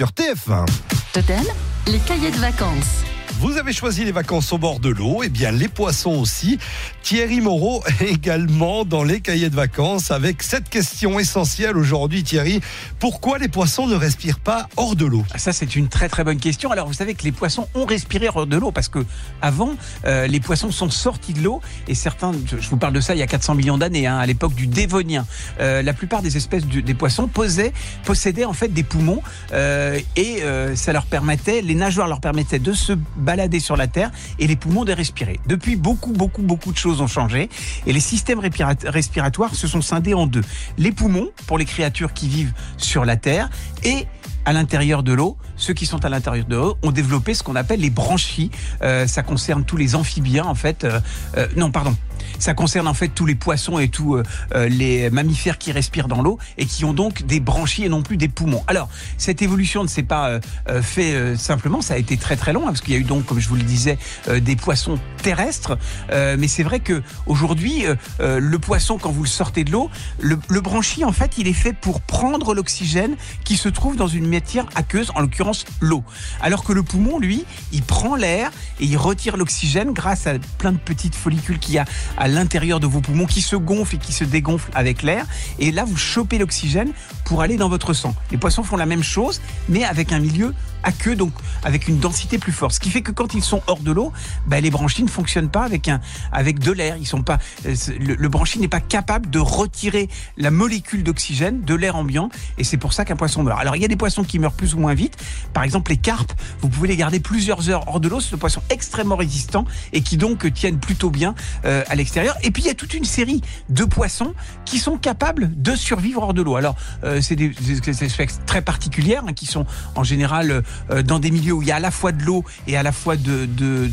sur TF1. Totem, les cahiers de vacances. Vous avez choisi les vacances au bord de l'eau, et bien les poissons aussi. Thierry Moreau également dans les cahiers de vacances avec cette question essentielle aujourd'hui Thierry. Pourquoi les poissons ne respirent pas hors de l'eau? Ça, c'est une très très bonne question. Alors, vous savez que les poissons ont respiré hors de l'eau parce que avant, euh, les poissons sont sortis de l'eau et certains, je vous parle de ça il y a 400 millions d'années, hein, à l'époque du Dévonien. Euh, la plupart des espèces des poissons posaient, possédaient en fait des poumons euh, et ça leur permettait, les nageoires leur permettaient de se balader sur la terre et les poumons de respirer. Depuis, beaucoup beaucoup beaucoup de choses ont changé et les systèmes respirat- respiratoires se sont scindés en deux. Les poumons pour les créatures qui vivent sur la terre et à l'intérieur de l'eau, ceux qui sont à l'intérieur de l'eau ont développé ce qu'on appelle les branchies. Euh, ça concerne tous les amphibiens en fait. Euh, euh, non, pardon. Ça concerne en fait tous les poissons et tous euh, euh, les mammifères qui respirent dans l'eau et qui ont donc des branchies et non plus des poumons. Alors, cette évolution ne s'est pas euh, euh, fait euh, simplement, ça a été très très long hein, parce qu'il y a eu donc, comme je vous le disais, euh, des poissons terrestres. Mais c'est vrai que aujourd'hui, le poisson, quand vous le sortez de l'eau, le, le branchie en fait, il est fait pour prendre l'oxygène qui se trouve dans une matière aqueuse, en l'occurrence l'eau. Alors que le poumon, lui, il prend l'air et il retire l'oxygène grâce à plein de petites follicules qu'il y a à l'intérieur de vos poumons qui se gonflent et qui se dégonflent avec l'air. Et là, vous chopez l'oxygène pour aller dans votre sang. Les poissons font la même chose, mais avec un milieu aqueux, donc avec une densité plus forte. Ce qui fait que quand ils sont hors de l'eau, bah, les branchies ne fonctionnent pas avec un avec de l'air. Ils sont pas euh, le, le branchie n'est pas capable de retirer la molécule d'oxygène de l'air ambiant, et c'est pour ça qu'un poisson meurt. Alors il y a des poissons qui meurent plus ou moins vite. Par exemple, les carpes, vous pouvez les garder plusieurs heures hors de l'eau. C'est des poissons extrêmement résistants et qui donc tiennent plutôt bien euh, à l'extérieur. Et puis il y a toute une série de poissons qui sont capables de survivre hors de l'eau. Alors euh, c'est des, des- espèces très particulières hein, qui sont en général euh, dans des milieux où il y a à la fois de l'eau et à la fois de, de,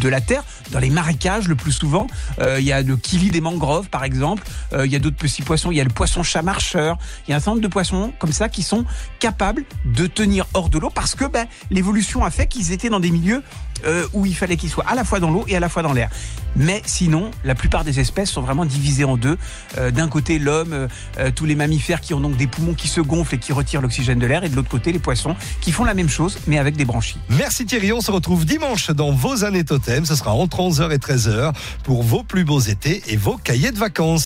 de, la terre. Dans les marécages, le plus souvent, euh, il y a le kili des mangroves, par exemple. Euh, il y a d'autres petits poissons. Il y a le poisson chat marcheur. Il y a un certain nombre de poissons comme ça qui sont capables de tenir hors de l'eau parce que ben, l'évolution a fait qu'ils étaient dans des milieux euh, où il fallait qu'ils soient à la fois dans l'eau et à la fois dans l'air. Mais sinon, la plupart des espèces sont vraiment divisées en deux. Euh, D'un côté, l'homme, euh, euh, tous les mammifères qui ont donc des poumons qui se gonflent et qui retirent l'oxygène de l'air, et de l'autre côté, les poissons qui font la chose, mais avec des branchies. Merci Thierry, on se retrouve dimanche dans vos années totem. Ce sera entre 11h et 13h pour vos plus beaux étés et vos cahiers de vacances.